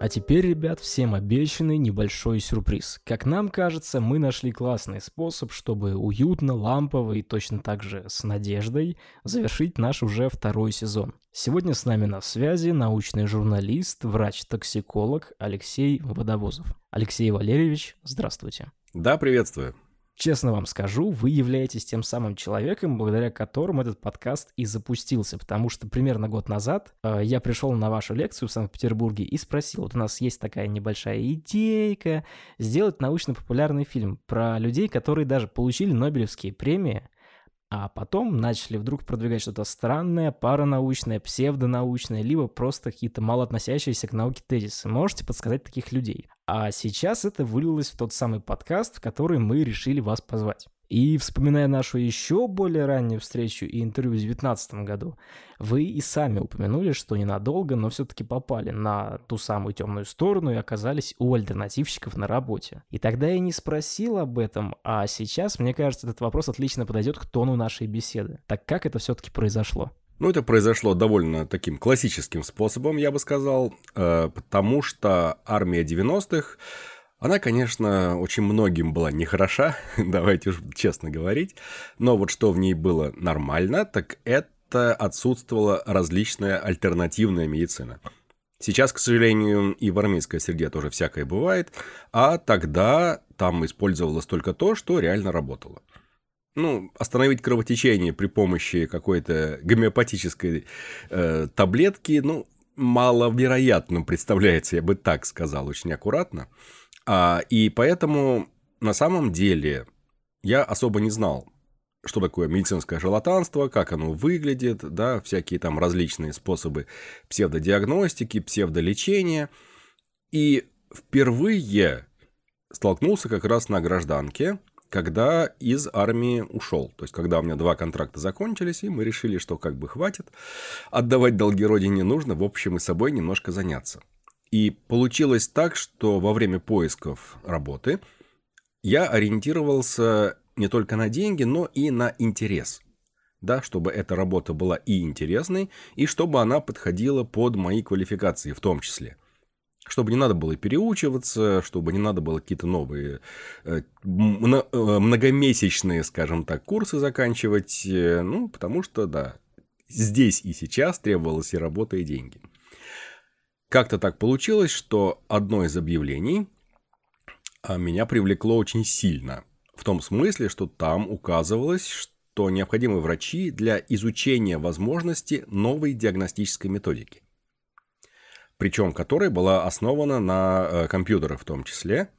А теперь, ребят, всем обещанный небольшой сюрприз. Как нам кажется, мы нашли классный способ, чтобы уютно, лампово и точно так же с надеждой завершить наш уже второй сезон. Сегодня с нами на связи научный журналист, врач-токсиколог Алексей Водовозов. Алексей Валерьевич, здравствуйте. Да, приветствую. Честно вам скажу, вы являетесь тем самым человеком, благодаря которому этот подкаст и запустился, потому что примерно год назад э, я пришел на вашу лекцию в Санкт-Петербурге и спросил, вот у нас есть такая небольшая идейка сделать научно-популярный фильм про людей, которые даже получили Нобелевские премии, а потом начали вдруг продвигать что-то странное, паранаучное, псевдонаучное, либо просто какие-то мало относящиеся к науке тезисы. Можете подсказать таких людей? А сейчас это вылилось в тот самый подкаст, в который мы решили вас позвать. И вспоминая нашу еще более раннюю встречу и интервью в 2019 году, вы и сами упомянули, что ненадолго, но все-таки попали на ту самую темную сторону и оказались у альтернативщиков на работе. И тогда я не спросил об этом, а сейчас, мне кажется, этот вопрос отлично подойдет к тону нашей беседы. Так как это все-таки произошло? Ну, это произошло довольно таким классическим способом, я бы сказал, э, потому что армия 90-х, она, конечно, очень многим была нехороша, давайте уж честно говорить, но вот что в ней было нормально, так это отсутствовала различная альтернативная медицина. Сейчас, к сожалению, и в армейской среде тоже всякое бывает, а тогда там использовалось только то, что реально работало ну, остановить кровотечение при помощи какой-то гомеопатической э, таблетки, ну, маловероятным представляется, я бы так сказал, очень аккуратно. А, и поэтому на самом деле я особо не знал, что такое медицинское шарлатанство, как оно выглядит, да, всякие там различные способы псевдодиагностики, псевдолечения. И впервые столкнулся как раз на гражданке когда из армии ушел. То есть, когда у меня два контракта закончились, и мы решили, что как бы хватит, отдавать долги родине нужно, в общем, и собой немножко заняться. И получилось так, что во время поисков работы я ориентировался не только на деньги, но и на интерес. Да, чтобы эта работа была и интересной, и чтобы она подходила под мои квалификации в том числе чтобы не надо было переучиваться, чтобы не надо было какие-то новые э, э, многомесячные, скажем так, курсы заканчивать, э, ну, потому что, да, здесь и сейчас требовалась и работа, и деньги. Как-то так получилось, что одно из объявлений а, меня привлекло очень сильно. В том смысле, что там указывалось, что необходимы врачи для изучения возможности новой диагностической методики причем которая была основана на э, компьютерах в том числе.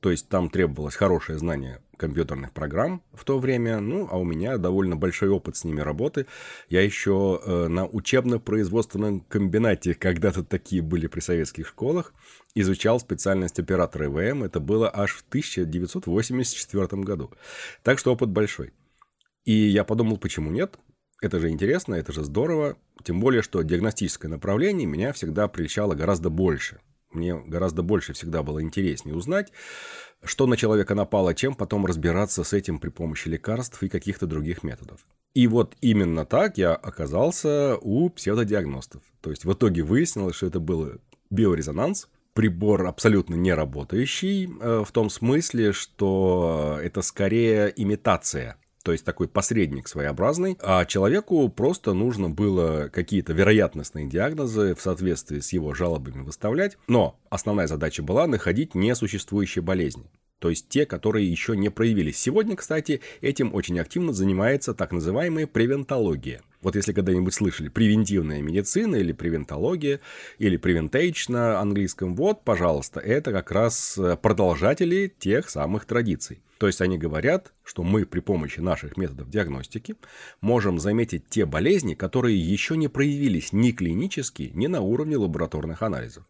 То есть там требовалось хорошее знание компьютерных программ в то время, ну, а у меня довольно большой опыт с ними работы. Я еще э, на учебно-производственном комбинате, когда-то такие были при советских школах, изучал специальность оператора ИВМ. Это было аж в 1984 году. Так что опыт большой. И я подумал, почему нет? Это же интересно, это же здорово. Тем более, что диагностическое направление меня всегда прельщало гораздо больше. Мне гораздо больше всегда было интереснее узнать, что на человека напало, чем потом разбираться с этим при помощи лекарств и каких-то других методов. И вот именно так я оказался у псевдодиагностов. То есть в итоге выяснилось, что это был биорезонанс, прибор абсолютно не работающий, э, в том смысле, что это скорее имитация то есть такой посредник своеобразный, а человеку просто нужно было какие-то вероятностные диагнозы в соответствии с его жалобами выставлять, но основная задача была находить несуществующие болезни. То есть те, которые еще не проявились. Сегодня, кстати, этим очень активно занимается так называемая превентология. Вот если когда-нибудь слышали превентивная медицина или превентология, или превентейч на английском, вот, пожалуйста, это как раз продолжатели тех самых традиций. То есть они говорят, что мы при помощи наших методов диагностики можем заметить те болезни, которые еще не проявились ни клинически, ни на уровне лабораторных анализов.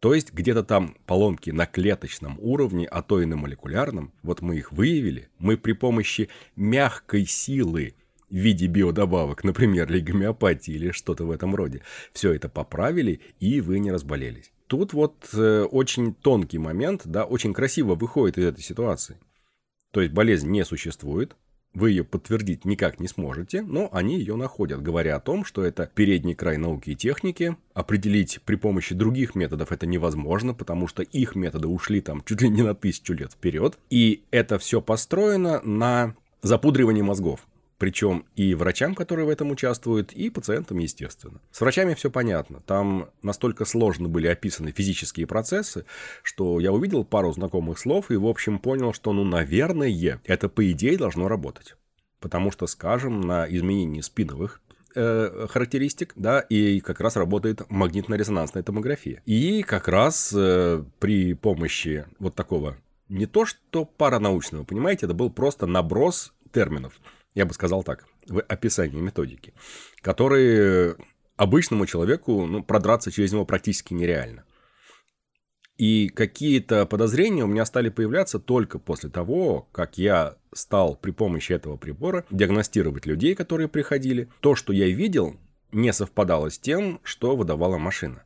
То есть где-то там поломки на клеточном уровне, а то и на молекулярном, вот мы их выявили, мы при помощи мягкой силы в виде биодобавок, например, или гомеопатии, или что-то в этом роде, все это поправили, и вы не разболелись. Тут вот э, очень тонкий момент, да, очень красиво выходит из этой ситуации. То есть болезнь не существует, вы ее подтвердить никак не сможете, но они ее находят, говоря о том, что это передний край науки и техники. Определить при помощи других методов это невозможно, потому что их методы ушли там чуть ли не на тысячу лет вперед. И это все построено на запудривании мозгов. Причем и врачам, которые в этом участвуют, и пациентам, естественно. С врачами все понятно. Там настолько сложно были описаны физические процессы, что я увидел пару знакомых слов и, в общем, понял, что, ну, наверное, это, по идее, должно работать. Потому что, скажем, на изменении спиновых э, характеристик, да, и как раз работает магнитно-резонансная томография. И как раз э, при помощи вот такого не то что паранаучного, понимаете, это был просто наброс терминов я бы сказал так, в описании методики, которые обычному человеку ну, продраться через него практически нереально. И какие-то подозрения у меня стали появляться только после того, как я стал при помощи этого прибора диагностировать людей, которые приходили. То, что я видел, не совпадало с тем, что выдавала машина.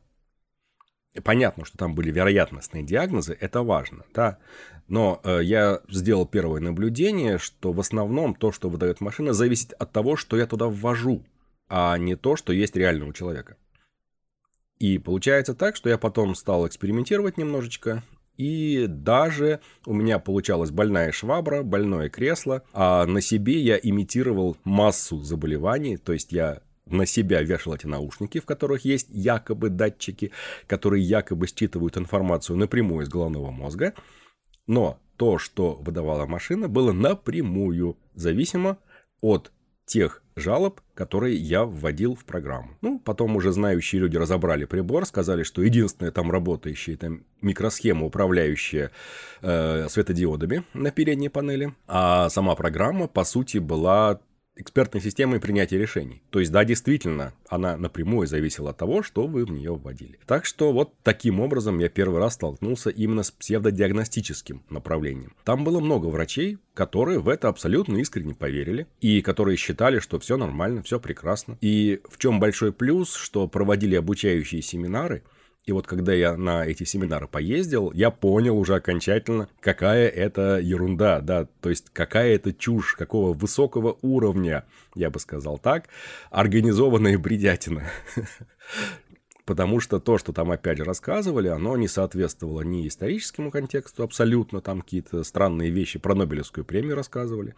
Понятно, что там были вероятностные диагнозы, это важно, да. Но э, я сделал первое наблюдение, что в основном то, что выдает машина, зависит от того, что я туда ввожу, а не то, что есть реально у человека. И получается так, что я потом стал экспериментировать немножечко, и даже у меня получалась больная швабра, больное кресло, а на себе я имитировал массу заболеваний, то есть я на себя вешал эти наушники, в которых есть якобы датчики, которые якобы считывают информацию напрямую из головного мозга. Но то, что выдавала машина, было напрямую зависимо от тех жалоб, которые я вводил в программу. Ну, потом уже знающие люди разобрали прибор, сказали, что единственная там работающая там микросхема, управляющая э, светодиодами на передней панели, а сама программа, по сути, была экспертной системой принятия решений. То есть, да, действительно, она напрямую зависела от того, что вы в нее вводили. Так что вот таким образом я первый раз столкнулся именно с псевдодиагностическим направлением. Там было много врачей, которые в это абсолютно искренне поверили и которые считали, что все нормально, все прекрасно. И в чем большой плюс, что проводили обучающие семинары – и вот когда я на эти семинары поездил, я понял уже окончательно, какая это ерунда, да, то есть какая это чушь, какого высокого уровня, я бы сказал так, организованная бредятина. потому что то, что там опять же рассказывали, оно не соответствовало ни историческому контексту абсолютно, там какие-то странные вещи про Нобелевскую премию рассказывали,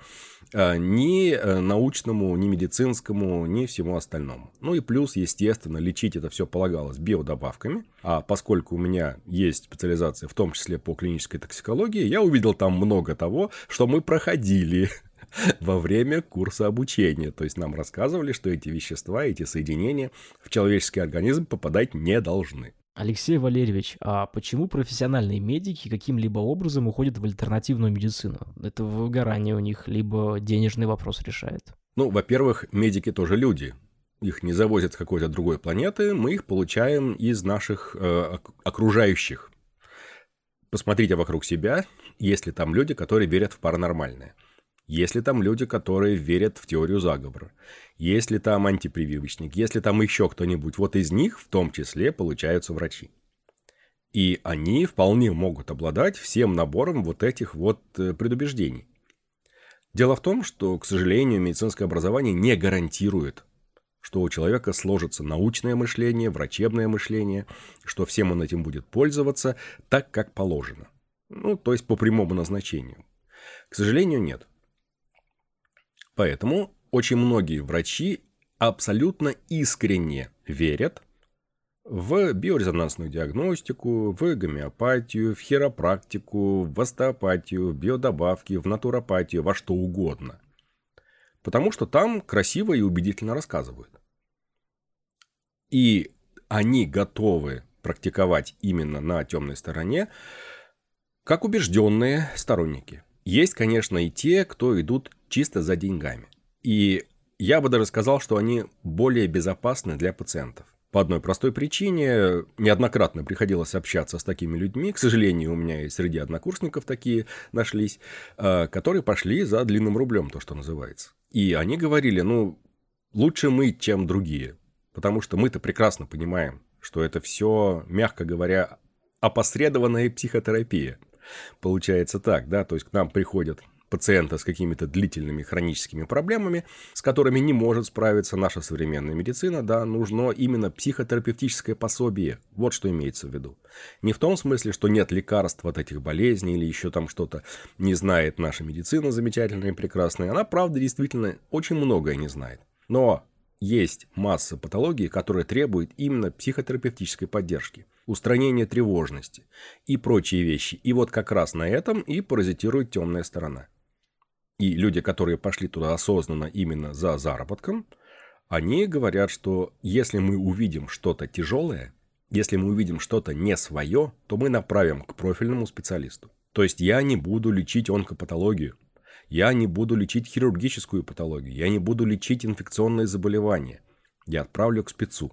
а, ни э, научному, ни медицинскому, ни всему остальному. Ну и плюс, естественно, лечить это все полагалось биодобавками, а поскольку у меня есть специализация, в том числе по клинической токсикологии, я увидел там много того, что мы проходили во время курса обучения. То есть нам рассказывали, что эти вещества, эти соединения в человеческий организм попадать не должны. Алексей Валерьевич, а почему профессиональные медики каким-либо образом уходят в альтернативную медицину? Это выгорание у них, либо денежный вопрос решает? Ну, во-первых, медики тоже люди. Их не завозят с какой-то другой планеты, мы их получаем из наших э, окружающих. Посмотрите вокруг себя, есть ли там люди, которые верят в паранормальное. Если там люди, которые верят в теорию заговора, если там антипрививочник, если там еще кто-нибудь, вот из них в том числе получаются врачи. И они вполне могут обладать всем набором вот этих вот э, предубеждений. Дело в том, что, к сожалению, медицинское образование не гарантирует, что у человека сложится научное мышление, врачебное мышление, что всем он этим будет пользоваться так, как положено. Ну, то есть по прямому назначению. К сожалению, нет. Поэтому очень многие врачи абсолютно искренне верят в биорезонансную диагностику, в гомеопатию, в хиропрактику, в остеопатию, в биодобавки, в натуропатию, во что угодно. Потому что там красиво и убедительно рассказывают. И они готовы практиковать именно на темной стороне, как убежденные сторонники. Есть, конечно, и те, кто идут чисто за деньгами. И я бы даже сказал, что они более безопасны для пациентов. По одной простой причине, неоднократно приходилось общаться с такими людьми, к сожалению, у меня и среди однокурсников такие нашлись, а, которые пошли за длинным рублем, то, что называется. И они говорили, ну, лучше мы, чем другие, потому что мы-то прекрасно понимаем, что это все, мягко говоря, опосредованная психотерапия. Получается так, да, то есть к нам приходят пациента с какими-то длительными хроническими проблемами, с которыми не может справиться наша современная медицина, да, нужно именно психотерапевтическое пособие. Вот что имеется в виду. Не в том смысле, что нет лекарств от этих болезней или еще там что-то не знает наша медицина замечательная и прекрасная. Она, правда, действительно очень многое не знает. Но есть масса патологий, которые требуют именно психотерапевтической поддержки, устранения тревожности и прочие вещи. И вот как раз на этом и паразитирует темная сторона. И люди, которые пошли туда осознанно именно за заработком, они говорят, что если мы увидим что-то тяжелое, если мы увидим что-то не свое, то мы направим к профильному специалисту. То есть я не буду лечить онкопатологию, я не буду лечить хирургическую патологию, я не буду лечить инфекционные заболевания. Я отправлю к спецу.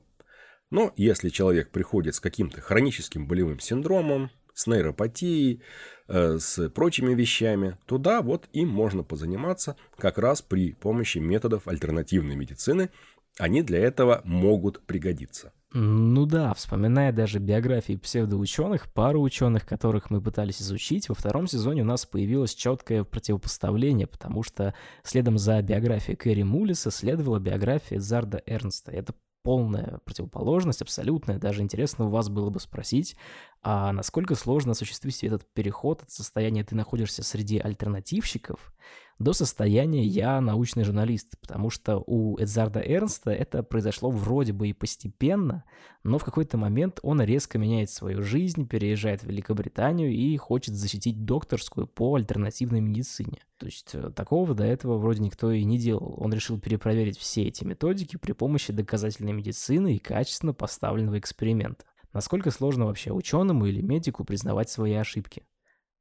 Но если человек приходит с каким-то хроническим болевым синдромом, с нейропатией, э, с прочими вещами, то да, вот им можно позаниматься как раз при помощи методов альтернативной медицины. Они для этого могут пригодиться. Ну да, вспоминая даже биографии псевдоученых, пару ученых, которых мы пытались изучить, во втором сезоне у нас появилось четкое противопоставление, потому что следом за биографией Кэрри Мулиса следовала биография Зарда Эрнста. Это полная противоположность, абсолютная. Даже интересно у вас было бы спросить, а насколько сложно осуществить этот переход от состояния «ты находишься среди альтернативщиков» до состояния «я научный журналист», потому что у Эдзарда Эрнста это произошло вроде бы и постепенно, но в какой-то момент он резко меняет свою жизнь, переезжает в Великобританию и хочет защитить докторскую по альтернативной медицине. То есть э, такого до этого вроде никто и не делал. Он решил перепроверить все эти методики при помощи доказательной медицины и качественно поставленного эксперимента. Насколько сложно вообще ученому или медику признавать свои ошибки?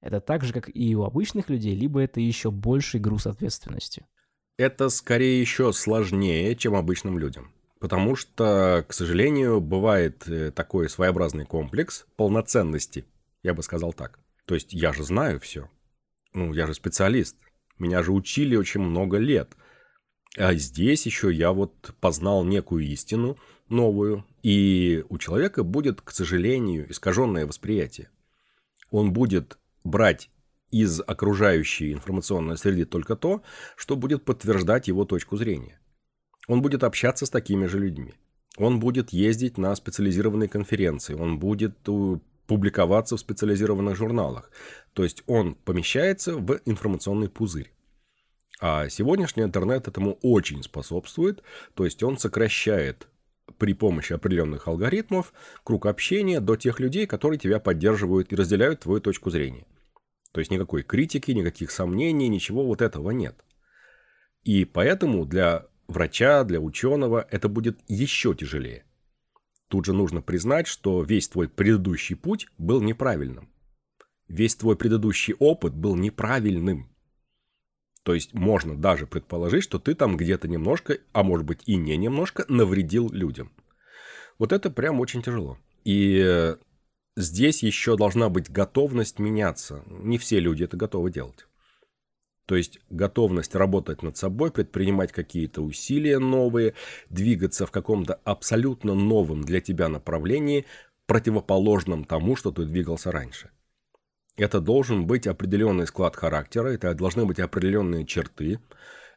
Это так же, как и у обычных людей, либо это еще больший груз ответственности? Это скорее еще сложнее, чем обычным людям. Потому что, к сожалению, бывает э, такой своеобразный комплекс полноценности, я бы сказал так. То есть я же знаю все. Ну, я же специалист. Меня же учили очень много лет. А здесь еще я вот познал некую истину новую. И у человека будет, к сожалению, искаженное восприятие. Он будет брать из окружающей информационной среды только то, что будет подтверждать его точку зрения. Он будет общаться с такими же людьми. Он будет ездить на специализированные конференции, он будет э, публиковаться в специализированных журналах. То есть он помещается в информационный пузырь. А сегодняшний интернет этому очень способствует, то есть он сокращает при помощи определенных алгоритмов круг общения до тех людей, которые тебя поддерживают и разделяют твою точку зрения. То есть никакой критики, никаких сомнений, ничего вот этого нет. И поэтому для врача, для ученого это будет еще тяжелее. Тут же нужно признать, что весь твой предыдущий путь был неправильным. Весь твой предыдущий опыт был неправильным. То есть можно даже предположить, что ты там где-то немножко, а может быть и не немножко, навредил людям. Вот это прям очень тяжело. И здесь еще должна быть готовность меняться. Не все люди это готовы делать. То есть готовность работать над собой, предпринимать какие-то усилия новые, двигаться в каком-то абсолютно новом для тебя направлении, противоположном тому, что ты двигался раньше. Это должен быть определенный склад характера, это должны быть определенные черты,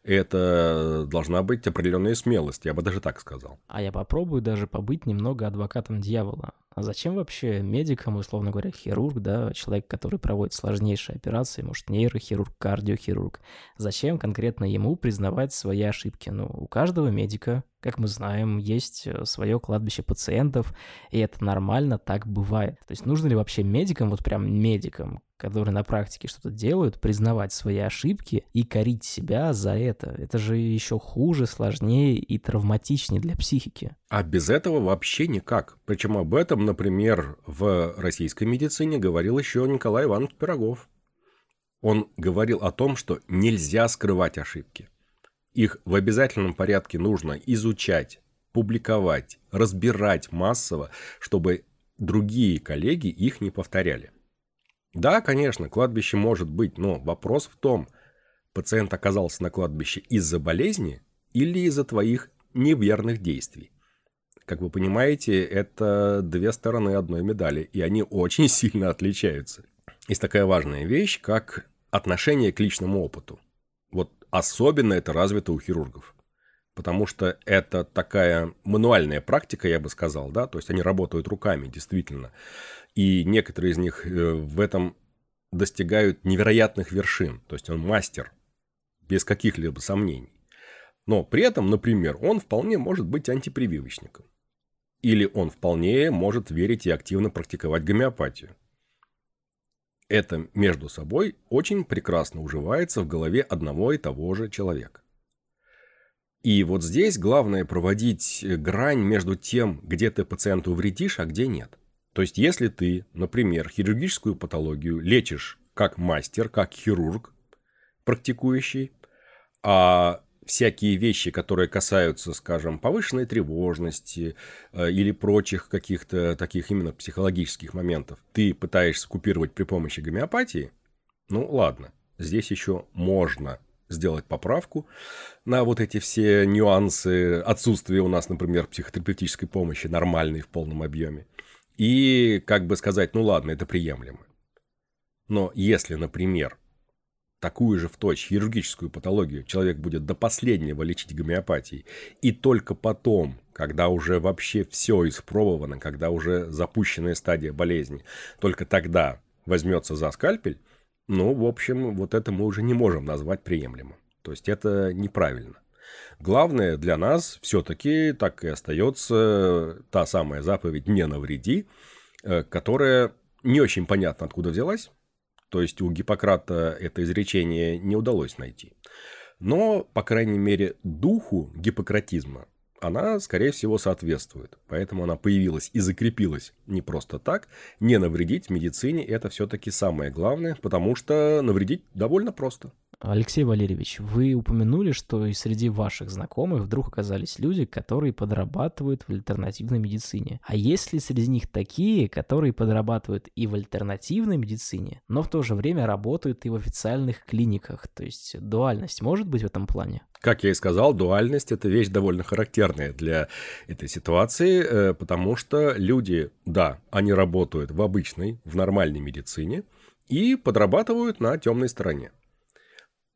это должна быть определенная смелость, я бы даже так сказал. А я попробую даже побыть немного адвокатом дьявола. А зачем вообще медикам, условно говоря, хирург, да, человек, который проводит сложнейшие операции, может, нейрохирург, кардиохирург, зачем конкретно ему признавать свои ошибки? Ну, у каждого медика, как мы знаем, есть э, свое кладбище пациентов, и это нормально, так бывает. То есть нужно ли вообще медикам, вот прям медикам, которые на практике что-то делают, признавать свои ошибки и корить себя за это. Это же еще хуже, сложнее и травматичнее для психики. А без этого вообще никак. Причем об этом, например, в российской медицине говорил еще Николай Иванович Пирогов. Он говорил о том, что нельзя скрывать ошибки. Их в обязательном порядке нужно изучать, публиковать, разбирать массово, чтобы другие коллеги их не повторяли. Да, конечно, кладбище может быть, но вопрос в том, пациент оказался на кладбище из-за болезни или из-за твоих неверных действий. Как вы понимаете, это две стороны одной медали, и они очень сильно отличаются. Есть такая важная вещь, как отношение к личному опыту. Вот особенно это развито у хирургов. Потому что это такая мануальная практика, я бы сказал, да, то есть они работают руками, действительно. И некоторые из них э, в этом достигают невероятных вершин. То есть он мастер, без каких-либо сомнений. Но при этом, например, он вполне может быть антипрививочником. Или он вполне может верить и активно практиковать гомеопатию это между собой очень прекрасно уживается в голове одного и того же человека. И вот здесь главное проводить грань между тем, где ты пациенту вредишь, а где нет. То есть, если ты, например, хирургическую патологию лечишь как мастер, как хирург практикующий, а всякие вещи, которые касаются, скажем, повышенной тревожности э, или прочих каких-то таких именно психологических моментов, ты пытаешься купировать при помощи гомеопатии, ну ладно, здесь еще можно сделать поправку на вот эти все нюансы отсутствия у нас, например, психотерапевтической помощи нормальной в полном объеме. И как бы сказать, ну ладно, это приемлемо. Но если, например, такую же в точь хирургическую патологию человек будет до последнего лечить гомеопатией, и только потом, когда уже вообще все испробовано, когда уже запущенная стадия болезни, только тогда возьмется за скальпель, ну, в общем, вот это мы уже не можем назвать приемлемым. То есть это неправильно. Главное для нас все-таки так и остается та самая заповедь «не навреди», э, которая не очень понятно откуда взялась, то есть у Гиппократа это изречение не удалось найти. Но, по крайней мере, духу гиппократизма она, скорее всего, соответствует. Поэтому она появилась и закрепилась не просто так. Не навредить медицине – это все-таки самое главное, потому что навредить довольно просто. Алексей Валерьевич, вы упомянули, что и среди ваших знакомых вдруг оказались люди, которые подрабатывают в альтернативной медицине. А есть ли среди них такие, которые подрабатывают и в альтернативной медицине, но в то же время работают и в официальных клиниках? То есть дуальность может быть в этом плане? Как я и сказал, дуальность – это вещь довольно характерная для этой ситуации, э, потому что люди, да, они работают в обычной, в нормальной медицине и подрабатывают на темной стороне.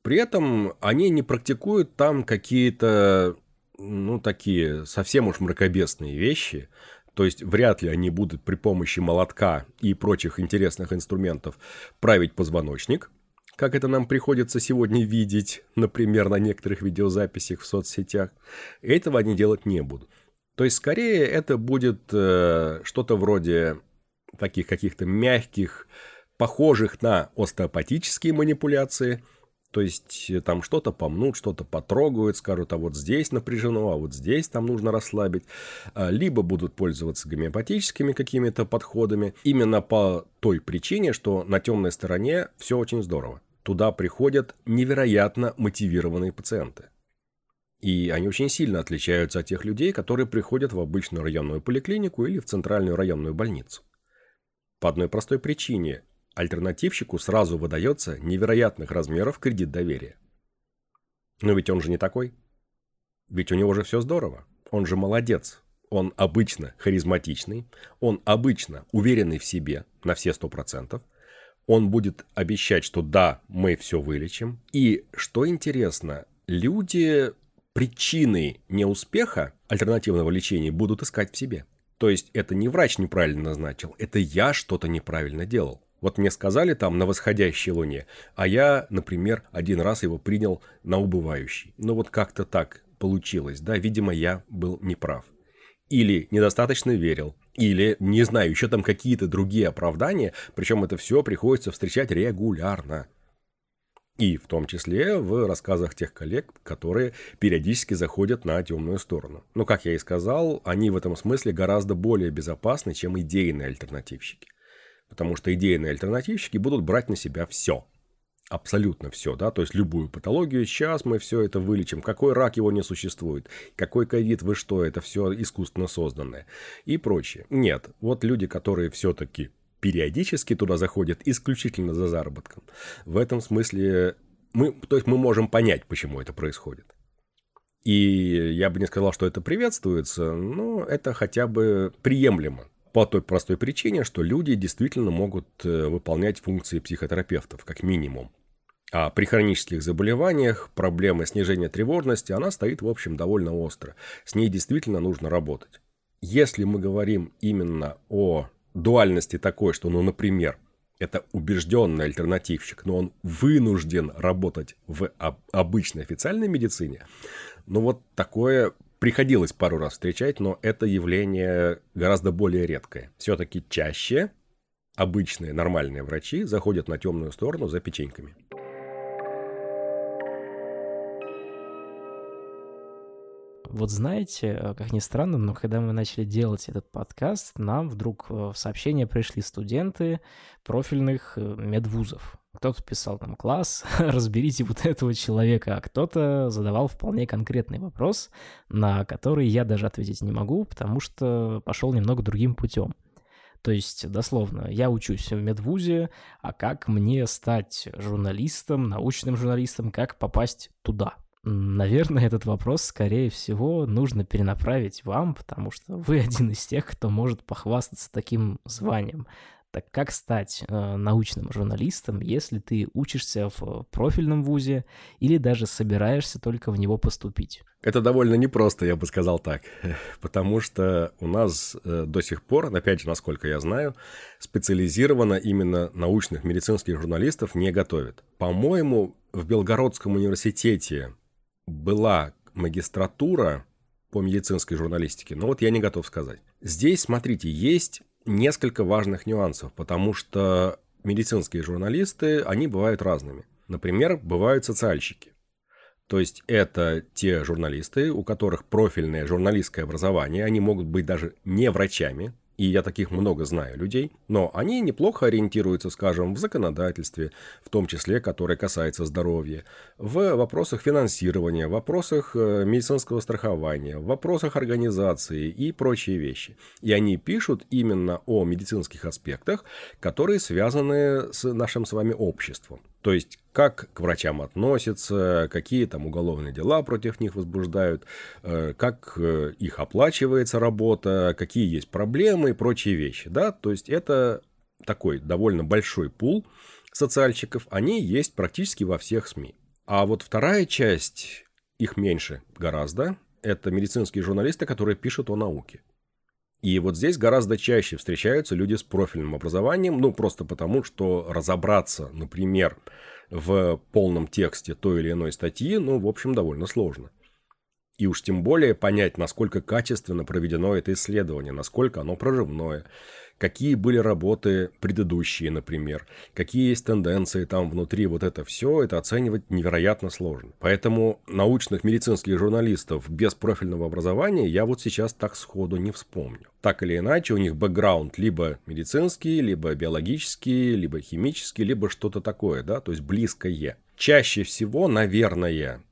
При этом они не практикуют там какие-то, ну, такие совсем уж мракобесные вещи. То есть вряд ли они будут при помощи молотка и прочих интересных инструментов править позвоночник, как это нам приходится сегодня видеть, например, на некоторых видеозаписях в соцсетях. Этого они делать не будут. То есть, скорее, это будет э, что-то вроде таких каких-то мягких, похожих на остеопатические манипуляции – то есть э, там что-то помнут, что-то потрогают, скажут, а вот здесь напряжено, а вот здесь там нужно расслабить. А, либо будут пользоваться гомеопатическими какими-то подходами. Именно по той причине, что на темной стороне все очень здорово. Туда приходят невероятно мотивированные пациенты. И они очень сильно отличаются от тех людей, которые приходят в обычную районную поликлинику или в центральную районную больницу. По одной простой причине альтернативщику сразу выдается невероятных размеров кредит доверия. Но ведь он же не такой. Ведь у него же все здорово. Он же молодец. Он обычно харизматичный. Он обычно уверенный в себе на все сто процентов. Он будет обещать, что да, мы все вылечим. И, что интересно, люди причины неуспеха альтернативного лечения будут искать в себе. То есть это не врач неправильно назначил, это я что-то неправильно делал. Вот мне сказали там на восходящей луне, а я, например, один раз его принял на убывающий. Ну вот как-то так получилось, да, видимо, я был неправ. Или недостаточно верил, или, не знаю, еще там какие-то другие оправдания, причем это все приходится встречать регулярно. И в том числе в рассказах тех коллег, которые периодически заходят на темную сторону. Но, как я и сказал, они в этом смысле гораздо более безопасны, чем идейные альтернативщики. Потому что идейные альтернативщики будут брать на себя все. Абсолютно все, да, то есть любую патологию, сейчас мы все это вылечим, какой рак его не существует, какой ковид, вы что, это все искусственно созданное. И прочее. Нет, вот люди, которые все-таки периодически туда заходят исключительно за заработком, в этом смысле мы, то есть мы можем понять, почему это происходит. И я бы не сказал, что это приветствуется, но это хотя бы приемлемо по той простой причине, что люди действительно могут э, выполнять функции психотерапевтов, как минимум. А при хронических заболеваниях проблема снижения тревожности, она стоит, в общем, довольно остро. С ней действительно нужно работать. Если мы говорим именно о дуальности такой, что, ну, например, это убежденный альтернативщик, но он вынужден работать в обычной официальной медицине, ну вот такое приходилось пару раз встречать, но это явление гораздо более редкое. Все-таки чаще обычные нормальные врачи заходят на темную сторону за печеньками. Вот знаете, э, как ни странно, но когда мы начали делать этот подкаст, нам вдруг э, в сообщения пришли студенты профильных э, медвузов. Кто-то писал там класс, разберите вот этого человека, а кто-то задавал вполне конкретный вопрос, на который я даже ответить не могу, потому что пошел немного другим путем. То есть, дословно, я учусь в медвузе, а как мне стать журналистом, научным журналистом, как попасть туда? Наверное, этот вопрос, скорее всего, нужно перенаправить вам, потому что вы один из тех, кто может похвастаться таким званием. Так как стать э, научным журналистом, если ты учишься в профильном вузе или даже собираешься только в него поступить? Это довольно непросто, я бы сказал так, потому что у нас э, до сих пор, опять же, насколько я знаю, специализированно именно научных медицинских журналистов не готовят. По-моему, в Белгородском университете была магистратура по медицинской журналистике, но вот я не готов сказать. Здесь, смотрите, есть несколько важных нюансов, потому что медицинские журналисты, они бывают разными. Например, бывают социальщики. То есть это те журналисты, у которых профильное журналистское образование, они могут быть даже не врачами, и я таких много знаю людей, но они неплохо ориентируются, скажем, в законодательстве, в том числе, которое касается здоровья, в вопросах финансирования, в вопросах э, медицинского страхования, в вопросах организации и прочие вещи. И они пишут именно о медицинских аспектах, которые связаны с нашим с вами обществом. То есть, как к врачам относятся, какие там уголовные дела против них возбуждают, э, как э, их оплачивается работа, какие есть проблемы и прочие вещи. Да? То есть, это такой довольно большой пул социальщиков, они есть практически во всех СМИ. А вот вторая часть, их меньше гораздо, это медицинские журналисты, которые пишут о науке. И вот здесь гораздо чаще встречаются люди с профильным образованием, ну, просто потому, что разобраться, например, в полном тексте той или иной статьи, ну, в общем, довольно сложно. И уж тем более понять, насколько качественно проведено это исследование, насколько оно прорывное, какие были работы предыдущие, например, какие есть тенденции там внутри, вот это все, это оценивать невероятно сложно. Поэтому научных медицинских журналистов без профильного образования я вот сейчас так сходу не вспомню. Так или иначе, у них бэкграунд либо медицинский, либо биологический, либо химический, либо что-то такое, да, то есть близкое. Чаще всего, наверное,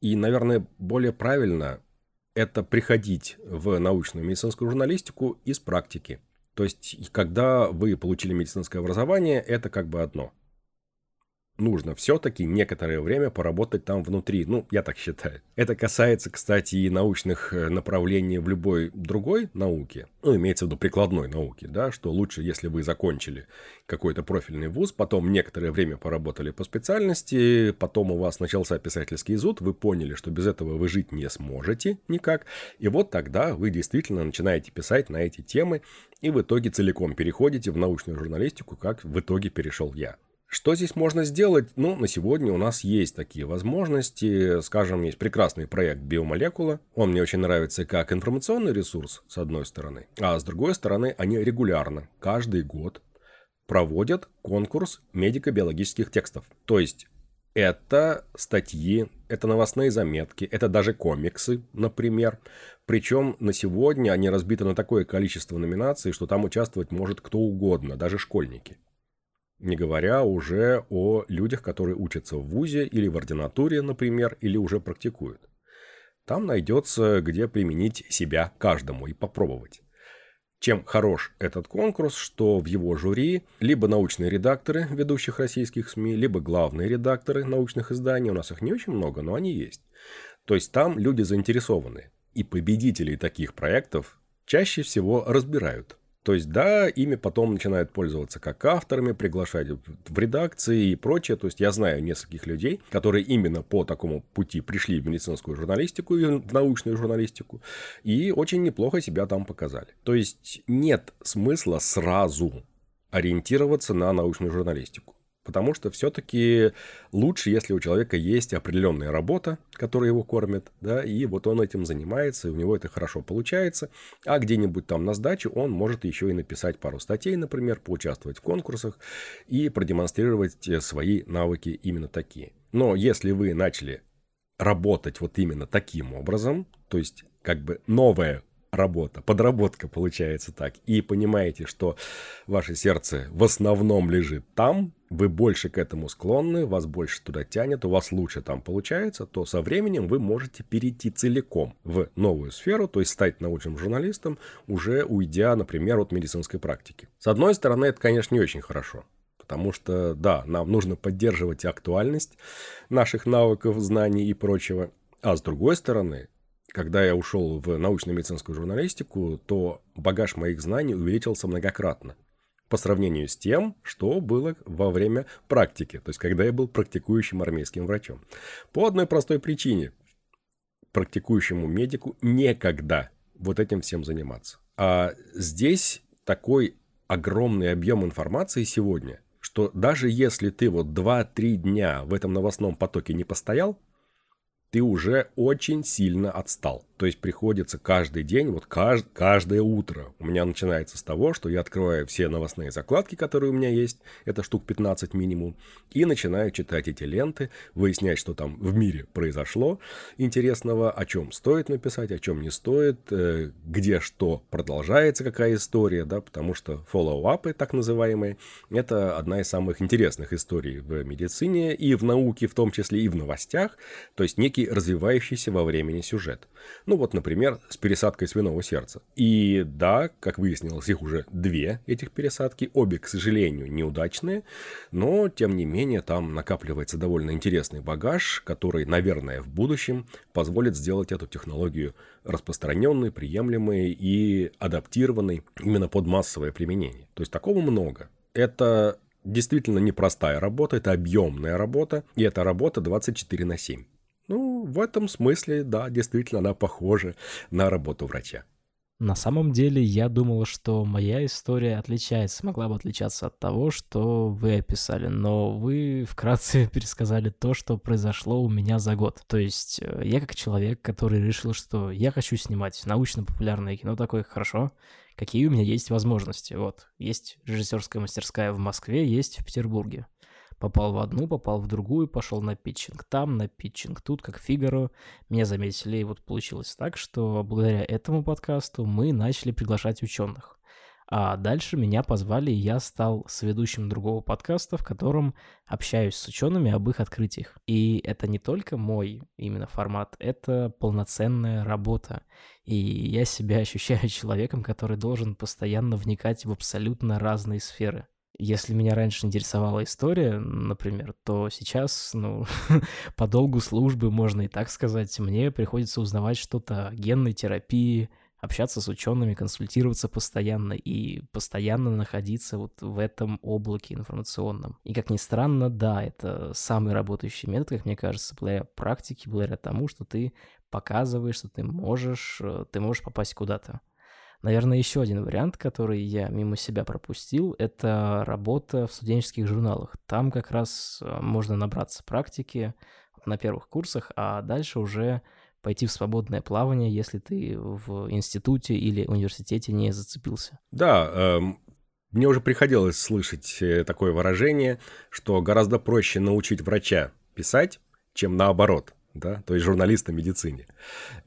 и, наверное, более правильно это приходить в научную медицинскую журналистику из практики. То есть, когда вы получили медицинское образование, это как бы одно нужно все-таки некоторое время поработать там внутри. Ну, я так считаю. Это касается, кстати, и научных э, направлений в любой другой науке. Ну, имеется в виду прикладной науки, да, что лучше, если вы закончили какой-то профильный вуз, потом некоторое время поработали по специальности, потом у вас начался писательский зуд, вы поняли, что без этого вы жить не сможете никак, и вот тогда вы действительно начинаете писать на эти темы, и в итоге целиком переходите в научную журналистику, как в итоге перешел я. Что здесь можно сделать? Ну, на сегодня у нас есть такие возможности. Скажем, есть прекрасный проект «Биомолекула». Он мне очень нравится как информационный ресурс, с одной стороны. А с другой стороны, они регулярно, каждый год, проводят конкурс медико-биологических текстов. То есть, это статьи, это новостные заметки, это даже комиксы, например. Причем на сегодня они разбиты на такое количество номинаций, что там участвовать может кто угодно, даже школьники. Не говоря уже о людях, которые учатся в ВУЗе или в ординатуре, например, или уже практикуют. Там найдется, где применить себя каждому и попробовать. Чем хорош этот конкурс, что в его жюри либо научные редакторы ведущих российских СМИ, либо главные редакторы научных изданий, у нас их не очень много, но они есть. То есть там люди заинтересованы. И победителей таких проектов чаще всего разбирают. То есть, да, ими потом начинают пользоваться как авторами, приглашать в редакции и прочее. То есть, я знаю нескольких людей, которые именно по такому пути пришли в медицинскую журналистику и в научную журналистику, и очень неплохо себя там показали. То есть, нет смысла сразу ориентироваться на научную журналистику. Потому что все-таки лучше, если у человека есть определенная работа, которая его кормит, да, и вот он этим занимается, и у него это хорошо получается, а где-нибудь там на сдачу он может еще и написать пару статей, например, поучаствовать в конкурсах и продемонстрировать э, свои навыки именно такие. Но если вы начали работать вот именно таким образом, то есть как бы новое работа, подработка получается так, и понимаете, что ваше сердце в основном лежит там, вы больше к этому склонны, вас больше туда тянет, у вас лучше там получается, то со временем вы можете перейти целиком в новую сферу, то есть стать научным журналистом, уже уйдя, например, от медицинской практики. С одной стороны, это, конечно, не очень хорошо, потому что, да, нам нужно поддерживать актуальность наших навыков, знаний и прочего, а с другой стороны, когда я ушел в научно-медицинскую журналистику, то багаж моих знаний увеличился многократно по сравнению с тем, что было во время практики, то есть когда я был практикующим армейским врачом. По одной простой причине. Практикующему медику некогда вот этим всем заниматься. А здесь такой огромный объем информации сегодня, что даже если ты вот 2-3 дня в этом новостном потоке не постоял, ты уже очень сильно отстал. То есть приходится каждый день, вот кажд, каждое утро у меня начинается с того, что я открываю все новостные закладки, которые у меня есть, это штук 15 минимум, и начинаю читать эти ленты, выяснять, что там в мире произошло интересного, о чем стоит написать, о чем не стоит, э, где что продолжается, какая история, да, потому что follow-upы, так называемые, это одна из самых интересных историй в медицине и в науке, в том числе и в новостях, то есть некий развивающийся во времени сюжет. Ну вот, например, с пересадкой свиного сердца. И да, как выяснилось, их уже две, этих пересадки. Обе, к сожалению, неудачные. Но, тем не менее, там накапливается довольно интересный багаж, который, наверное, в будущем позволит сделать эту технологию распространенной, приемлемой и адаптированной именно под массовое применение. То есть такого много. Это действительно непростая работа, это объемная работа, и это работа 24 на 7. Ну, в этом смысле, да, действительно, она похожа на работу врача. На самом деле, я думал, что моя история отличается, могла бы отличаться от того, что вы описали, но вы вкратце пересказали то, что произошло у меня за год. То есть, э, я как человек, который решил, что я хочу снимать научно-популярное кино, такое хорошо, какие у меня есть возможности. Вот, есть режиссерская мастерская в Москве, есть в Петербурге попал в одну, попал в другую, пошел на питчинг там, на питчинг тут, как Фигаро. Меня заметили, и вот получилось так, что благодаря этому подкасту мы начали приглашать ученых. А дальше меня позвали, и я стал сведущим другого подкаста, в котором общаюсь с учеными об их открытиях. И это не только мой именно формат, это полноценная работа. И я себя ощущаю человеком, который должен постоянно вникать в абсолютно разные сферы. Если меня раньше интересовала история, например, то сейчас, ну, по долгу службы, можно и так сказать, мне приходится узнавать что-то о генной терапии, общаться с учеными, консультироваться постоянно и постоянно находиться вот в этом облаке информационном. И как ни странно, да, это самый работающий метод, как мне кажется, благодаря практике, благодаря тому, что ты показываешь, что ты можешь, э, ты можешь попасть куда-то. Наверное, еще один вариант, который я мимо себя пропустил, это работа в студенческих журналах. Там как раз э, можно набраться практики на первых курсах, а дальше уже пойти в свободное плавание, если ты в институте или университете не зацепился. Да, эм, мне уже приходилось слышать э, такое выражение, что гораздо проще научить врача писать, чем наоборот да, то есть журналист о медицине.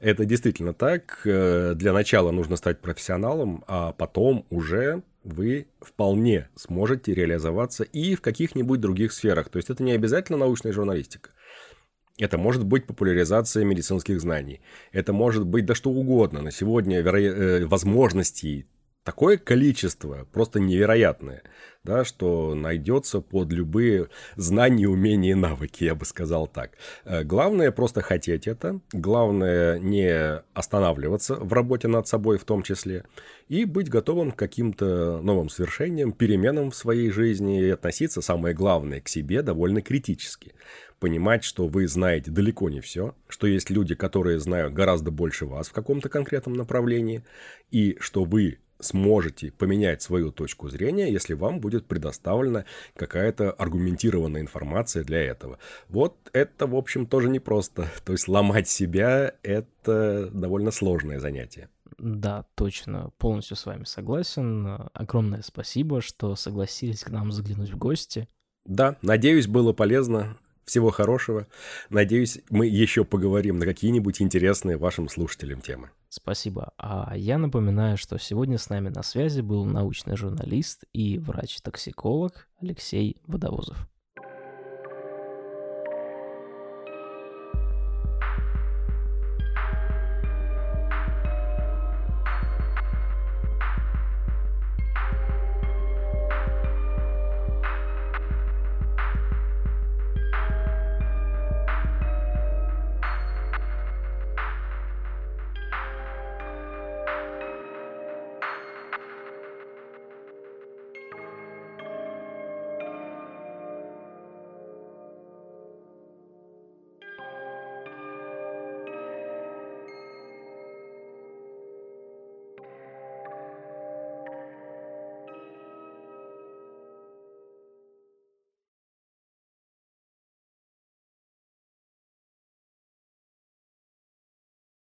Это действительно так. Э, для начала нужно стать профессионалом, а потом уже вы вполне сможете реализоваться и в каких-нибудь других сферах. То есть это не обязательно научная журналистика. Это может быть популяризация медицинских знаний. Это может быть да что угодно. На сегодня веро... Э, возможностей такое количество, просто невероятное, да, что найдется под любые знания, умения и навыки, я бы сказал так. Э, главное просто хотеть это, главное не останавливаться в работе над собой в том числе, и быть готовым к каким-то новым свершениям, переменам в своей жизни и относиться, самое главное, к себе довольно критически понимать, что вы знаете далеко не все, что есть люди, которые знают гораздо больше вас в каком-то конкретном направлении, и что вы сможете поменять свою точку зрения, если вам будет предоставлена какая-то аргументированная информация для этого. Вот это, в общем, тоже непросто. То есть ломать себя – это довольно сложное занятие. Да, точно, полностью с вами согласен. Огромное спасибо, что согласились к нам заглянуть в гости. Да, надеюсь, было полезно. Всего хорошего. Надеюсь, мы еще поговорим на какие-нибудь интересные вашим слушателям темы. Спасибо. А я напоминаю, что сегодня с нами на связи был научный журналист и врач-токсиколог Алексей Водовозов.